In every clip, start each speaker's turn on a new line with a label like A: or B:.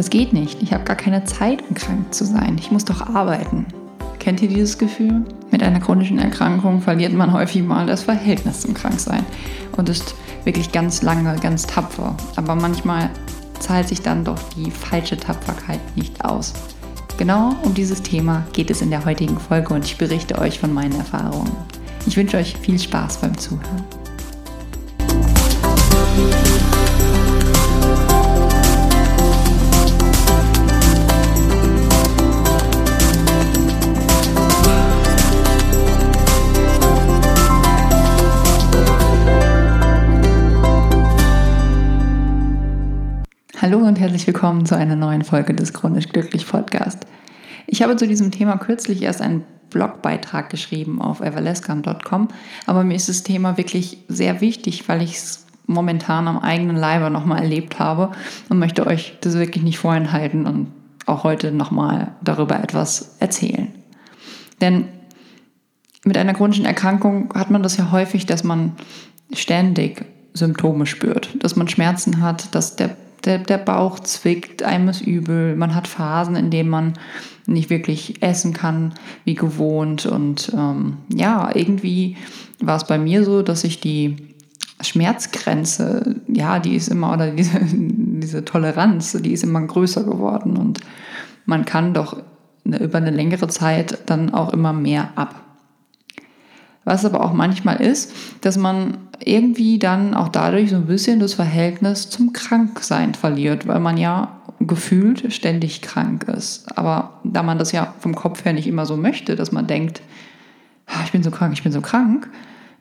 A: das geht nicht. Ich habe gar keine Zeit, um krank zu sein. Ich muss doch arbeiten. Kennt ihr dieses Gefühl? Mit einer chronischen Erkrankung verliert man häufig mal das Verhältnis zum Kranksein und ist wirklich ganz lange, ganz tapfer. Aber manchmal zahlt sich dann doch die falsche Tapferkeit nicht aus. Genau um dieses Thema geht es in der heutigen Folge und ich berichte euch von meinen Erfahrungen. Ich wünsche euch viel Spaß beim Zuhören. Hallo und herzlich willkommen zu einer neuen Folge des Chronisch Glücklich Podcast. Ich habe zu diesem Thema kürzlich erst einen Blogbeitrag geschrieben auf everlescam.com, aber mir ist das Thema wirklich sehr wichtig, weil ich es momentan am eigenen Leibe nochmal erlebt habe und möchte euch das wirklich nicht vorenthalten und auch heute nochmal darüber etwas erzählen. Denn mit einer chronischen Erkrankung hat man das ja häufig, dass man ständig Symptome spürt, dass man Schmerzen hat, dass der der, der Bauch zwickt, einem ist übel, man hat Phasen, in denen man nicht wirklich essen kann wie gewohnt. Und ähm, ja, irgendwie war es bei mir so, dass ich die Schmerzgrenze, ja, die ist immer, oder diese, diese Toleranz, die ist immer größer geworden. Und man kann doch über eine längere Zeit dann auch immer mehr ab. Was aber auch manchmal ist, dass man irgendwie dann auch dadurch so ein bisschen das Verhältnis zum Kranksein verliert, weil man ja gefühlt ständig krank ist. Aber da man das ja vom Kopf her nicht immer so möchte, dass man denkt, ich bin so krank, ich bin so krank,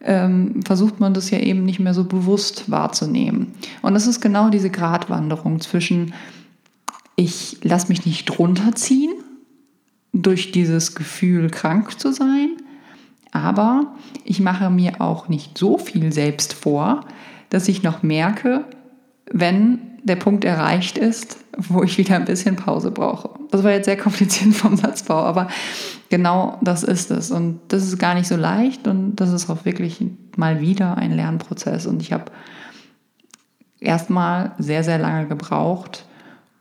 A: ähm, versucht man das ja eben nicht mehr so bewusst wahrzunehmen. Und das ist genau diese Gratwanderung zwischen, ich lasse mich nicht runterziehen durch dieses Gefühl, krank zu sein, aber ich mache mir auch nicht so viel selbst vor, dass ich noch merke, wenn der Punkt erreicht ist, wo ich wieder ein bisschen Pause brauche. Das war jetzt sehr kompliziert vom Satzbau, aber genau das ist es. Und das ist gar nicht so leicht und das ist auch wirklich mal wieder ein Lernprozess. Und ich habe erstmal sehr, sehr lange gebraucht,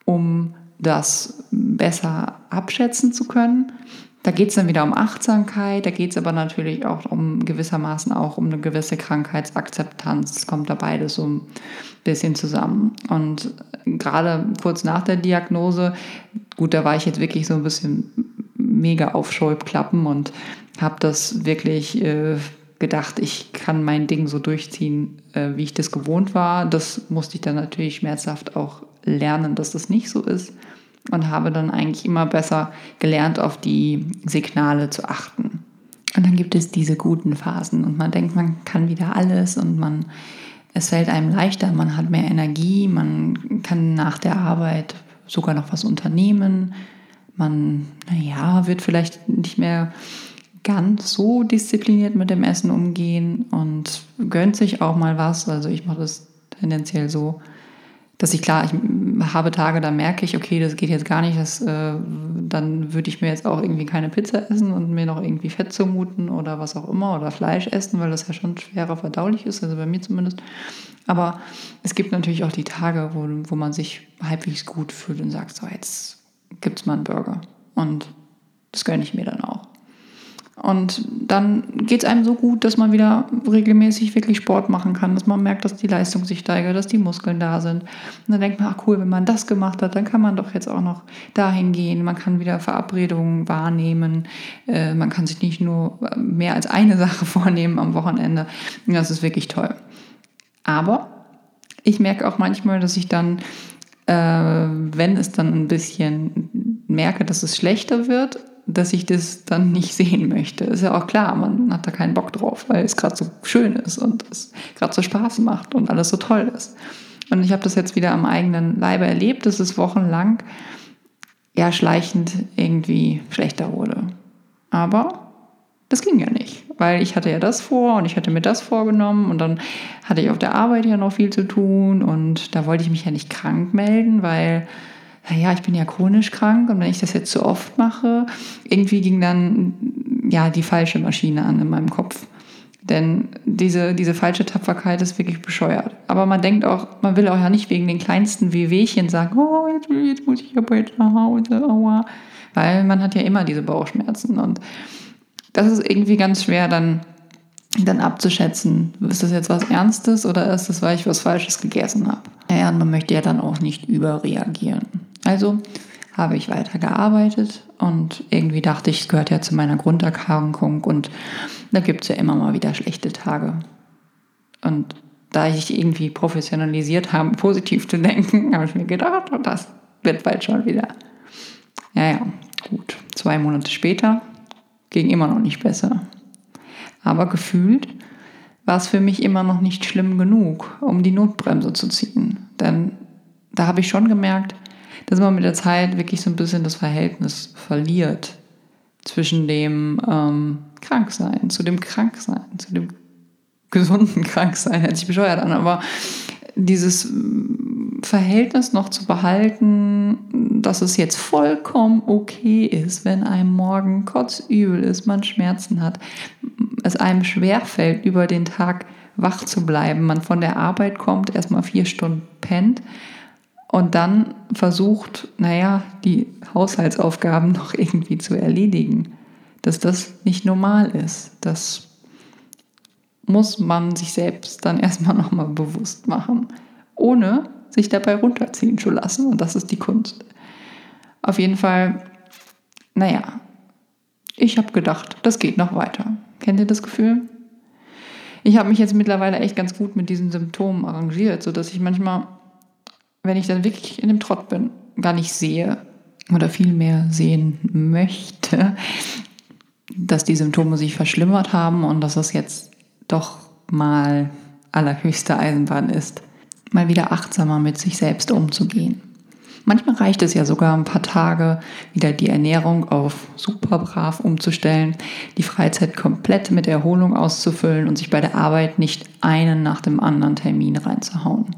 A: um das besser abschätzen zu können. Da geht es dann wieder um Achtsamkeit, da geht es aber natürlich auch um gewissermaßen auch um eine gewisse Krankheitsakzeptanz. Es kommt da beides so ein bisschen zusammen. Und gerade kurz nach der Diagnose, gut, da war ich jetzt wirklich so ein bisschen mega auf Schulklappen und habe das wirklich äh, gedacht, ich kann mein Ding so durchziehen, äh, wie ich das gewohnt war. Das musste ich dann natürlich schmerzhaft auch lernen, dass das nicht so ist und habe dann eigentlich immer besser gelernt, auf die Signale zu achten. Und dann gibt es diese guten Phasen und man denkt, man kann wieder alles und man, es fällt einem leichter, man hat mehr Energie, man kann nach der Arbeit sogar noch was unternehmen. Man, naja, wird vielleicht nicht mehr ganz so diszipliniert mit dem Essen umgehen und gönnt sich auch mal was. Also ich mache das tendenziell so, dass ich klar, ich habe Tage, da merke ich, okay, das geht jetzt gar nicht, das, äh, dann würde ich mir jetzt auch irgendwie keine Pizza essen und mir noch irgendwie Fett zumuten oder was auch immer oder Fleisch essen, weil das ja schon schwerer verdaulich ist, also bei mir zumindest. Aber es gibt natürlich auch die Tage, wo, wo man sich halbwegs gut fühlt und sagt, so jetzt gibt es mal einen Burger. Und das gönne ich mir dann auch. Und dann geht es einem so gut, dass man wieder regelmäßig wirklich Sport machen kann, dass man merkt, dass die Leistung sich steigert, dass die Muskeln da sind. Und dann denkt man, ach cool, wenn man das gemacht hat, dann kann man doch jetzt auch noch dahin gehen. Man kann wieder Verabredungen wahrnehmen. Äh, man kann sich nicht nur mehr als eine Sache vornehmen am Wochenende. Und das ist wirklich toll. Aber ich merke auch manchmal, dass ich dann, äh, wenn es dann ein bisschen merke, dass es schlechter wird, dass ich das dann nicht sehen möchte. Ist ja auch klar, man hat da keinen Bock drauf, weil es gerade so schön ist und es gerade so Spaß macht und alles so toll ist. Und ich habe das jetzt wieder am eigenen Leibe erlebt, dass es wochenlang ja schleichend irgendwie schlechter wurde. Aber das ging ja nicht, weil ich hatte ja das vor und ich hatte mir das vorgenommen und dann hatte ich auf der Arbeit ja noch viel zu tun und da wollte ich mich ja nicht krank melden, weil naja, ich bin ja chronisch krank und wenn ich das jetzt zu oft mache, irgendwie ging dann ja die falsche Maschine an in meinem Kopf. Denn diese, diese falsche Tapferkeit ist wirklich bescheuert. Aber man denkt auch, man will auch ja nicht wegen den kleinsten Wehwehchen sagen, oh, jetzt, jetzt muss ich aber jetzt nach Hause, aua. Weil man hat ja immer diese Bauchschmerzen. Und das ist irgendwie ganz schwer dann, dann abzuschätzen, ist das jetzt was Ernstes oder ist das, weil ich was Falsches gegessen habe. Naja, man möchte ja dann auch nicht überreagieren. Also habe ich weiter gearbeitet und irgendwie dachte ich, es gehört ja zu meiner Grunderkrankung und da gibt es ja immer mal wieder schlechte Tage. Und da ich irgendwie professionalisiert habe, positiv zu denken, habe ich mir gedacht, oh, das wird bald schon wieder. Ja, ja, gut. Zwei Monate später ging immer noch nicht besser. Aber gefühlt war es für mich immer noch nicht schlimm genug, um die Notbremse zu ziehen. Denn da habe ich schon gemerkt, dass man mit der Zeit wirklich so ein bisschen das Verhältnis verliert zwischen dem ähm, Kranksein, zu dem Kranksein, zu dem gesunden Kranksein, hört sich bescheuert an, aber dieses mm, Verhältnis noch zu behalten, dass es jetzt vollkommen okay ist, wenn einem morgen kotzübel ist, man Schmerzen hat, es einem schwerfällt, über den Tag wach zu bleiben, man von der Arbeit kommt, erstmal vier Stunden pennt, und dann versucht, naja, die Haushaltsaufgaben noch irgendwie zu erledigen. Dass das nicht normal ist. Das muss man sich selbst dann erstmal nochmal bewusst machen, ohne sich dabei runterziehen zu lassen. Und das ist die Kunst. Auf jeden Fall, naja, ich habe gedacht, das geht noch weiter. Kennt ihr das Gefühl? Ich habe mich jetzt mittlerweile echt ganz gut mit diesen Symptomen arrangiert, sodass ich manchmal wenn ich dann wirklich in dem Trott bin, gar nicht sehe oder vielmehr sehen möchte, dass die Symptome sich verschlimmert haben und dass es jetzt doch mal allerhöchste Eisenbahn ist, mal wieder achtsamer mit sich selbst umzugehen. Manchmal reicht es ja sogar ein paar Tage, wieder die Ernährung auf super brav umzustellen, die Freizeit komplett mit Erholung auszufüllen und sich bei der Arbeit nicht einen nach dem anderen Termin reinzuhauen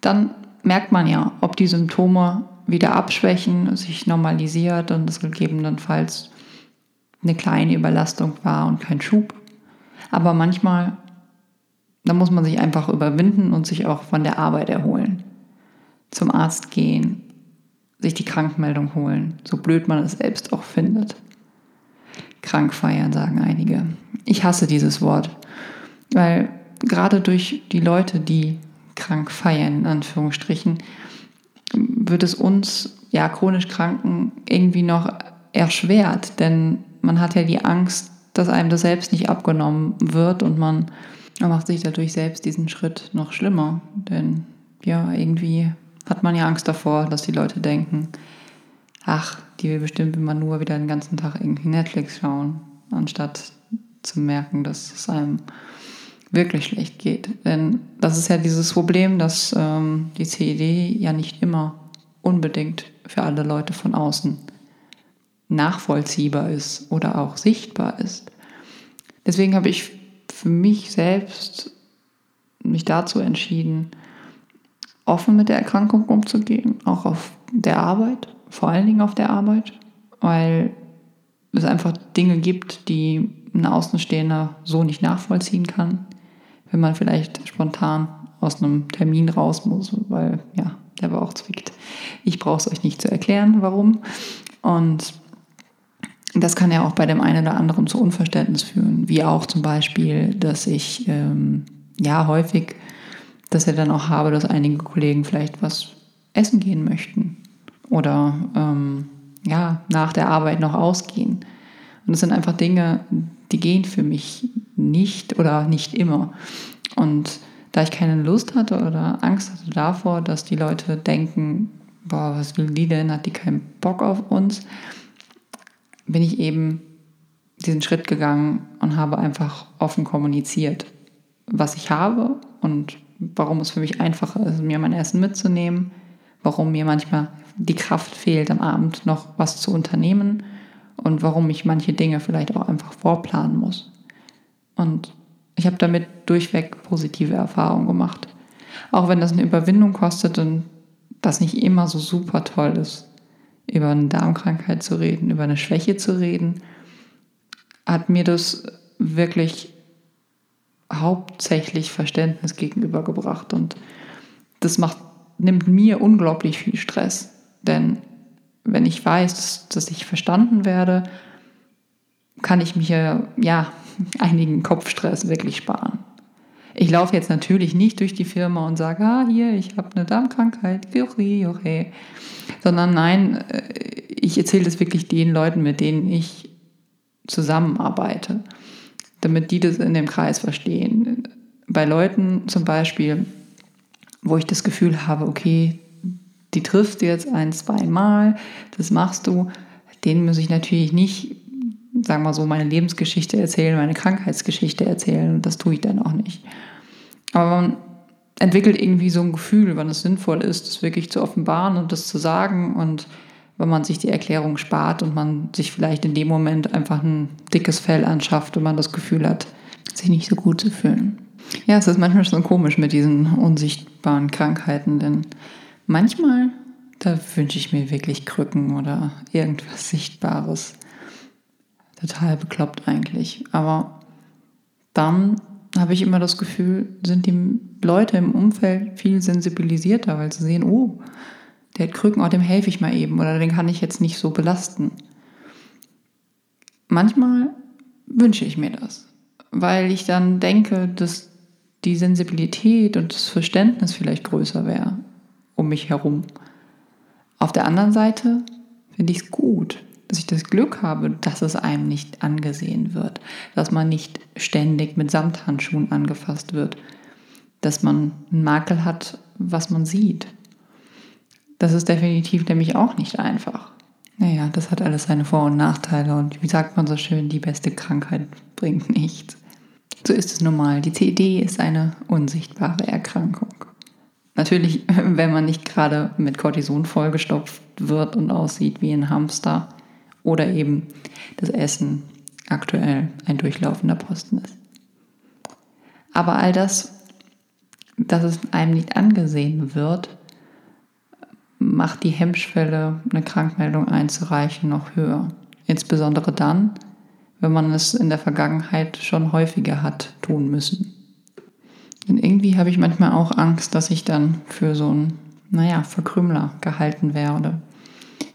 A: dann merkt man ja, ob die Symptome wieder abschwächen, sich normalisiert und es gegebenenfalls eine kleine Überlastung war und kein Schub. Aber manchmal, da muss man sich einfach überwinden und sich auch von der Arbeit erholen. Zum Arzt gehen, sich die Krankmeldung holen, so blöd man es selbst auch findet. Krank feiern, sagen einige. Ich hasse dieses Wort, weil gerade durch die Leute, die krank feiern, in Anführungsstrichen, wird es uns, ja, chronisch Kranken irgendwie noch erschwert, denn man hat ja die Angst, dass einem das selbst nicht abgenommen wird und man macht sich dadurch selbst diesen Schritt noch schlimmer, denn ja, irgendwie hat man ja Angst davor, dass die Leute denken, ach, die will bestimmt immer nur wieder den ganzen Tag irgendwie Netflix schauen, anstatt zu merken, dass es einem wirklich schlecht geht. Denn das ist ja dieses Problem, dass ähm, die CED ja nicht immer unbedingt für alle Leute von außen nachvollziehbar ist oder auch sichtbar ist. Deswegen habe ich für mich selbst mich dazu entschieden, offen mit der Erkrankung umzugehen, auch auf der Arbeit, vor allen Dingen auf der Arbeit, weil es einfach Dinge gibt, die ein Außenstehender so nicht nachvollziehen kann wenn man vielleicht spontan aus einem Termin raus muss, weil ja, der Bauch zwickt. Ich brauche es euch nicht zu erklären, warum. Und das kann ja auch bei dem einen oder anderen zu Unverständnis führen, wie auch zum Beispiel, dass ich ähm, ja häufig, dass ich dann auch habe, dass einige Kollegen vielleicht was essen gehen möchten oder ähm, ja nach der Arbeit noch ausgehen. Und das sind einfach Dinge, die gehen für mich nicht oder nicht immer. Und da ich keine Lust hatte oder Angst hatte davor, dass die Leute denken, boah, was will die denn, hat die keinen Bock auf uns, bin ich eben diesen Schritt gegangen und habe einfach offen kommuniziert, was ich habe und warum es für mich einfacher ist, mir mein Essen mitzunehmen, warum mir manchmal die Kraft fehlt, am Abend noch was zu unternehmen und warum ich manche Dinge vielleicht auch einfach vorplanen muss. Und ich habe damit durchweg positive Erfahrungen gemacht. Auch wenn das eine Überwindung kostet und das nicht immer so super toll ist, über eine Darmkrankheit zu reden, über eine Schwäche zu reden, hat mir das wirklich hauptsächlich Verständnis gegenübergebracht. Und das macht, nimmt mir unglaublich viel Stress. Denn wenn ich weiß, dass ich verstanden werde, kann ich mir ja einigen Kopfstress wirklich sparen. Ich laufe jetzt natürlich nicht durch die Firma und sage, ah, hier, ich habe eine Darmkrankheit, okay, okay. Sondern nein, äh, ich erzähle das wirklich den Leuten, mit denen ich zusammenarbeite, damit die das in dem Kreis verstehen. Bei Leuten zum Beispiel, wo ich das Gefühl habe, okay, die triffst du jetzt ein, zwei Mal, das machst du, denen muss ich natürlich nicht, sagen wir mal so, meine Lebensgeschichte erzählen, meine Krankheitsgeschichte erzählen. Und das tue ich dann auch nicht. Aber man entwickelt irgendwie so ein Gefühl, wann es sinnvoll ist, das wirklich zu offenbaren und das zu sagen und wenn man sich die Erklärung spart und man sich vielleicht in dem Moment einfach ein dickes Fell anschafft und man das Gefühl hat, sich nicht so gut zu fühlen. Ja, es ist manchmal schon komisch mit diesen unsichtbaren Krankheiten, denn manchmal, da wünsche ich mir wirklich Krücken oder irgendwas Sichtbares. Total bekloppt eigentlich. Aber dann habe ich immer das Gefühl, sind die Leute im Umfeld viel sensibilisierter, weil sie sehen, oh, der hat Krücken, oh, dem helfe ich mal eben oder den kann ich jetzt nicht so belasten. Manchmal wünsche ich mir das, weil ich dann denke, dass die Sensibilität und das Verständnis vielleicht größer wäre um mich herum. Auf der anderen Seite finde ich es gut, dass ich das Glück habe, dass es einem nicht angesehen wird, dass man nicht ständig mit Samthandschuhen angefasst wird, dass man einen Makel hat, was man sieht. Das ist definitiv nämlich auch nicht einfach. Naja, das hat alles seine Vor- und Nachteile und wie sagt man so schön, die beste Krankheit bringt nichts. So ist es normal. Die CED ist eine unsichtbare Erkrankung. Natürlich, wenn man nicht gerade mit Cortison vollgestopft wird und aussieht wie ein Hamster oder eben das Essen aktuell ein durchlaufender Posten ist. Aber all das, dass es einem nicht angesehen wird, macht die Hemmschwelle, eine Krankmeldung einzureichen, noch höher. Insbesondere dann, wenn man es in der Vergangenheit schon häufiger hat tun müssen. Und irgendwie habe ich manchmal auch Angst, dass ich dann für so ein, naja, Verkrümler gehalten werde.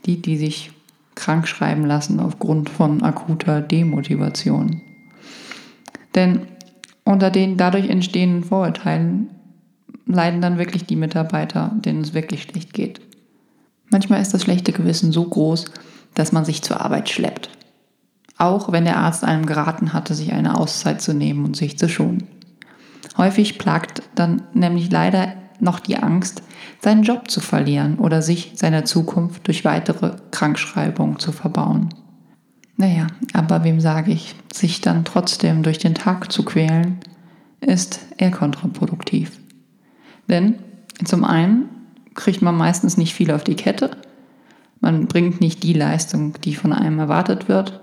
A: Die, die sich krank schreiben lassen aufgrund von akuter Demotivation. Denn unter den dadurch entstehenden Vorurteilen leiden dann wirklich die Mitarbeiter, denen es wirklich schlecht geht. Manchmal ist das schlechte Gewissen so groß, dass man sich zur Arbeit schleppt. Auch wenn der Arzt einem geraten hatte, sich eine Auszeit zu nehmen und sich zu schonen. Häufig plagt dann nämlich leider noch die Angst, seinen Job zu verlieren oder sich seiner Zukunft durch weitere Krankschreibungen zu verbauen. Naja, aber wem sage ich, sich dann trotzdem durch den Tag zu quälen, ist eher kontraproduktiv. Denn zum einen kriegt man meistens nicht viel auf die Kette, man bringt nicht die Leistung, die von einem erwartet wird,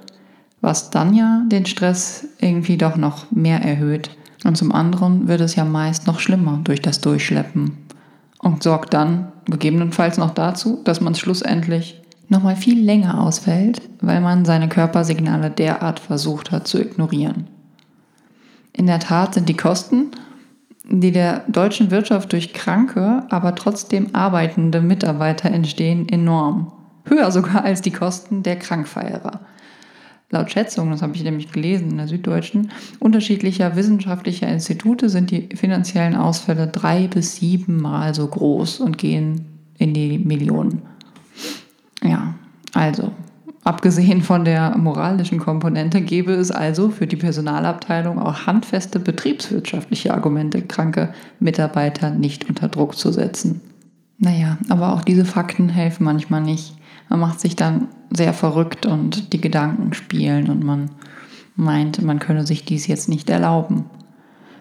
A: was dann ja den Stress irgendwie doch noch mehr erhöht. Und zum anderen wird es ja meist noch schlimmer durch das Durchschleppen und sorgt dann gegebenenfalls noch dazu, dass man schlussendlich nochmal viel länger ausfällt, weil man seine Körpersignale derart versucht hat zu ignorieren. In der Tat sind die Kosten, die der deutschen Wirtschaft durch kranke, aber trotzdem arbeitende Mitarbeiter entstehen, enorm. Höher sogar als die Kosten der Krankfeierer laut Schätzungen, das habe ich nämlich gelesen in der Süddeutschen, unterschiedlicher wissenschaftlicher Institute sind die finanziellen Ausfälle drei bis sieben Mal so groß und gehen in die Millionen. Ja, also, abgesehen von der moralischen Komponente gäbe es also für die Personalabteilung auch handfeste betriebswirtschaftliche Argumente, kranke Mitarbeiter nicht unter Druck zu setzen. Naja, aber auch diese Fakten helfen manchmal nicht. Man macht sich dann sehr verrückt und die Gedanken spielen und man meint, man könne sich dies jetzt nicht erlauben.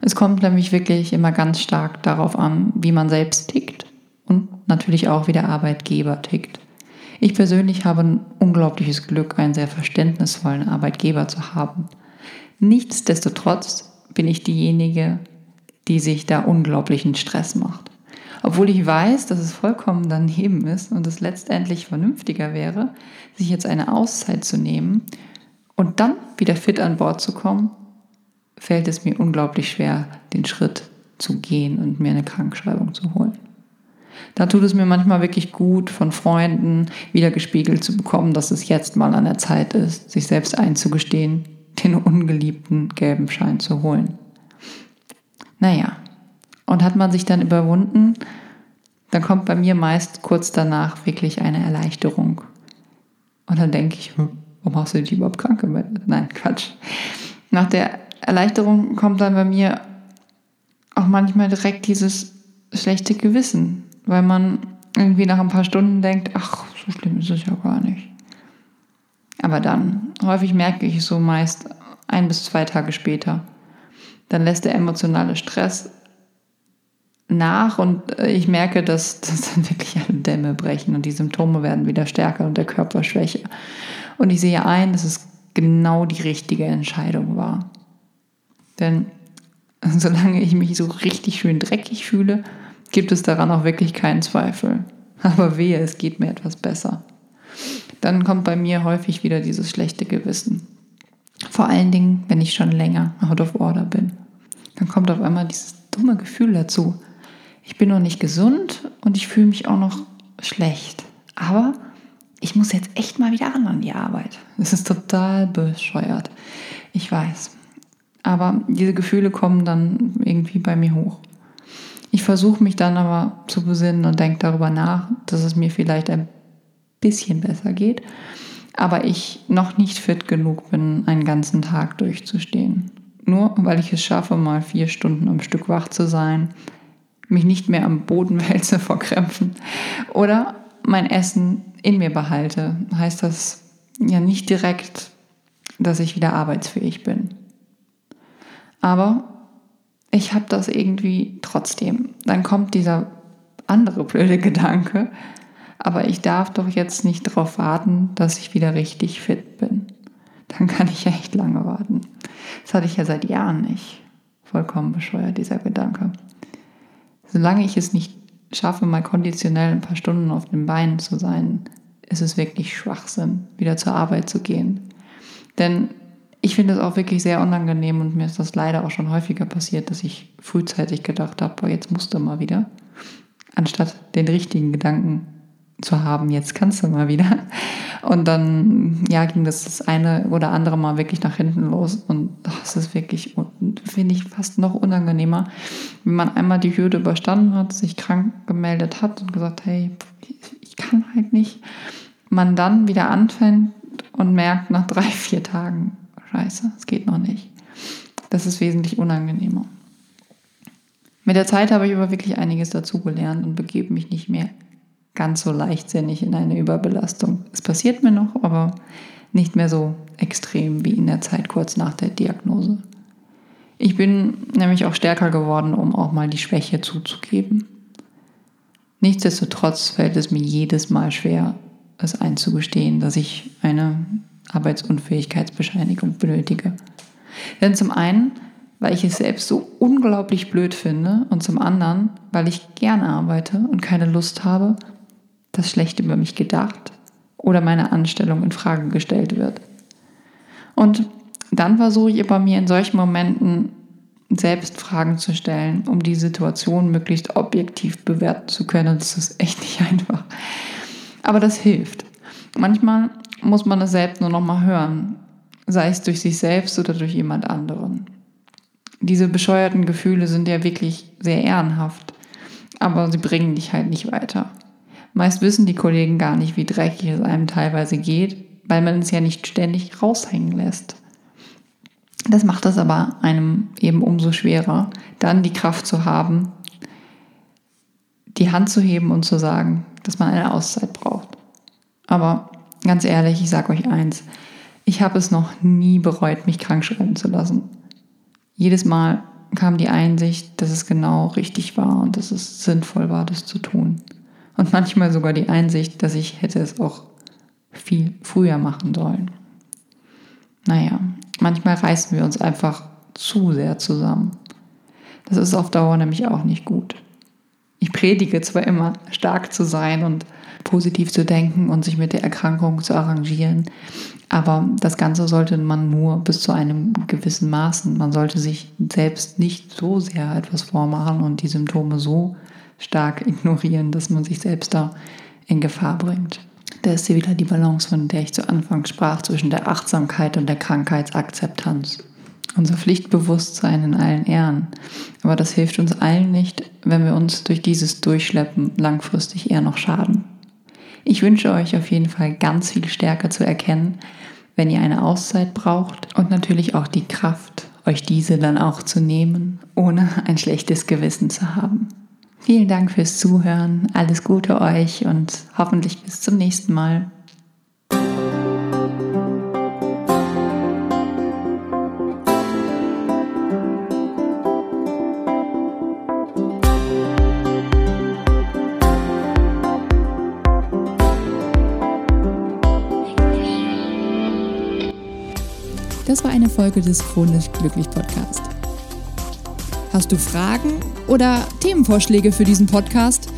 A: Es kommt nämlich wirklich immer ganz stark darauf an, wie man selbst tickt und natürlich auch, wie der Arbeitgeber tickt. Ich persönlich habe ein unglaubliches Glück, einen sehr verständnisvollen Arbeitgeber zu haben. Nichtsdestotrotz bin ich diejenige, die sich da unglaublichen Stress macht. Obwohl ich weiß, dass es vollkommen daneben ist und es letztendlich vernünftiger wäre, sich jetzt eine Auszeit zu nehmen und dann wieder fit an Bord zu kommen, fällt es mir unglaublich schwer, den Schritt zu gehen und mir eine Krankschreibung zu holen. Da tut es mir manchmal wirklich gut, von Freunden wieder gespiegelt zu bekommen, dass es jetzt mal an der Zeit ist, sich selbst einzugestehen, den ungeliebten gelben Schein zu holen. Naja, und hat man sich dann überwunden, dann kommt bei mir meist kurz danach wirklich eine Erleichterung. Und dann denke ich, hm, warum hast du dich überhaupt krank gemeldet? Nein, Quatsch. Nach der Erleichterung kommt dann bei mir auch manchmal direkt dieses schlechte Gewissen, weil man irgendwie nach ein paar Stunden denkt, ach, so schlimm ist es ja gar nicht. Aber dann, häufig merke ich es so meist ein bis zwei Tage später. Dann lässt der emotionale Stress nach und äh, ich merke, dass, dass dann wirklich alle Dämme brechen und die Symptome werden wieder stärker und der Körper schwächer. Und ich sehe ein, dass es genau die richtige Entscheidung war. Denn solange ich mich so richtig schön dreckig fühle, gibt es daran auch wirklich keinen Zweifel. Aber wehe, es geht mir etwas besser. Dann kommt bei mir häufig wieder dieses schlechte Gewissen. Vor allen Dingen, wenn ich schon länger out of order bin. Dann kommt auf einmal dieses dumme Gefühl dazu. Ich bin noch nicht gesund und ich fühle mich auch noch schlecht. Aber ich muss jetzt echt mal wieder ran an die Arbeit. Das ist total bescheuert. Ich weiß. Aber diese Gefühle kommen dann irgendwie bei mir hoch. Ich versuche mich dann aber zu besinnen und denke darüber nach, dass es mir vielleicht ein bisschen besser geht, aber ich noch nicht fit genug bin, einen ganzen Tag durchzustehen. Nur weil ich es schaffe, mal vier Stunden am Stück wach zu sein, mich nicht mehr am Boden wälze vor Krämpfen oder mein Essen in mir behalte, heißt das ja nicht direkt, dass ich wieder arbeitsfähig bin. Aber ich habe das irgendwie trotzdem. Dann kommt dieser andere blöde Gedanke, aber ich darf doch jetzt nicht darauf warten, dass ich wieder richtig fit bin. Dann kann ich echt lange warten. Das hatte ich ja seit Jahren nicht. Vollkommen bescheuert, dieser Gedanke. Solange ich es nicht schaffe, mal konditionell ein paar Stunden auf den Beinen zu sein, ist es wirklich Schwachsinn, wieder zur Arbeit zu gehen. Denn ich finde es auch wirklich sehr unangenehm und mir ist das leider auch schon häufiger passiert, dass ich frühzeitig gedacht habe, boah, jetzt musst du mal wieder, anstatt den richtigen Gedanken zu haben, jetzt kannst du mal wieder. Und dann ja, ging das das eine oder andere Mal wirklich nach hinten los. Und das ist wirklich, finde ich, fast noch unangenehmer, wenn man einmal die Hürde überstanden hat, sich krank gemeldet hat und gesagt, hey, ich kann halt nicht. Man dann wieder anfängt und merkt nach drei, vier Tagen, scheiße, es geht noch nicht. Das ist wesentlich unangenehmer. Mit der Zeit habe ich aber wirklich einiges dazugelernt und begebe mich nicht mehr ganz so leichtsinnig in eine Überbelastung. Es passiert mir noch, aber nicht mehr so extrem wie in der Zeit kurz nach der Diagnose. Ich bin nämlich auch stärker geworden, um auch mal die Schwäche zuzugeben. Nichtsdestotrotz fällt es mir jedes Mal schwer, es einzugestehen, dass ich eine Arbeitsunfähigkeitsbescheinigung benötige. Denn zum einen, weil ich es selbst so unglaublich blöd finde und zum anderen, weil ich gern arbeite und keine Lust habe, dass schlecht über mich gedacht oder meine Anstellung in Frage gestellt wird. Und dann versuche ich aber mir in solchen Momenten selbst Fragen zu stellen, um die Situation möglichst objektiv bewerten zu können. Das ist echt nicht einfach. Aber das hilft. Manchmal muss man es selbst nur noch mal hören, sei es durch sich selbst oder durch jemand anderen. Diese bescheuerten Gefühle sind ja wirklich sehr ehrenhaft, aber sie bringen dich halt nicht weiter. Meist wissen die Kollegen gar nicht, wie dreckig es einem teilweise geht, weil man es ja nicht ständig raushängen lässt. Das macht es aber einem eben umso schwerer, dann die Kraft zu haben, die Hand zu heben und zu sagen, dass man eine Auszeit braucht. Aber ganz ehrlich, ich sage euch eins, ich habe es noch nie bereut, mich krank schreiben zu lassen. Jedes Mal kam die Einsicht, dass es genau richtig war und dass es sinnvoll war, das zu tun. Und manchmal sogar die Einsicht, dass ich hätte es auch viel früher machen sollen. Naja, manchmal reißen wir uns einfach zu sehr zusammen. Das ist auf Dauer nämlich auch nicht gut. Ich predige zwar immer, stark zu sein und positiv zu denken und sich mit der Erkrankung zu arrangieren, Aber das Ganze sollte man nur bis zu einem gewissen Maßen. Man sollte sich selbst nicht so sehr etwas vormachen und die Symptome so stark ignorieren, dass man sich selbst da in Gefahr bringt. Da ist hier wieder die Balance, von der ich zu Anfang sprach, zwischen der Achtsamkeit und der Krankheitsakzeptanz. Unser Pflichtbewusstsein in allen Ehren. Aber das hilft uns allen nicht, wenn wir uns durch dieses Durchschleppen langfristig eher noch schaden. Ich wünsche euch auf jeden Fall ganz viel Stärke zu erkennen, wenn ihr eine Auszeit braucht und natürlich auch die Kraft, euch diese dann auch zu nehmen, ohne ein schlechtes Gewissen zu haben. Vielen Dank fürs Zuhören, alles Gute euch und hoffentlich bis zum nächsten Mal.
B: Das war eine Folge des Chronisch Glücklich Podcast. Hast du Fragen oder Themenvorschläge für diesen Podcast?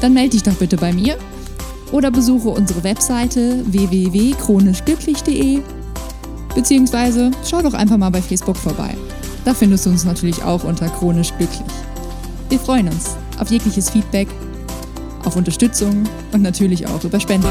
B: Dann melde dich doch bitte bei mir oder besuche unsere Webseite www.chronischglücklich.de beziehungsweise schau doch einfach mal bei Facebook vorbei. Da findest du uns natürlich auch unter Chronisch Glücklich. Wir freuen uns auf jegliches Feedback, auf Unterstützung und natürlich auch über Spenden.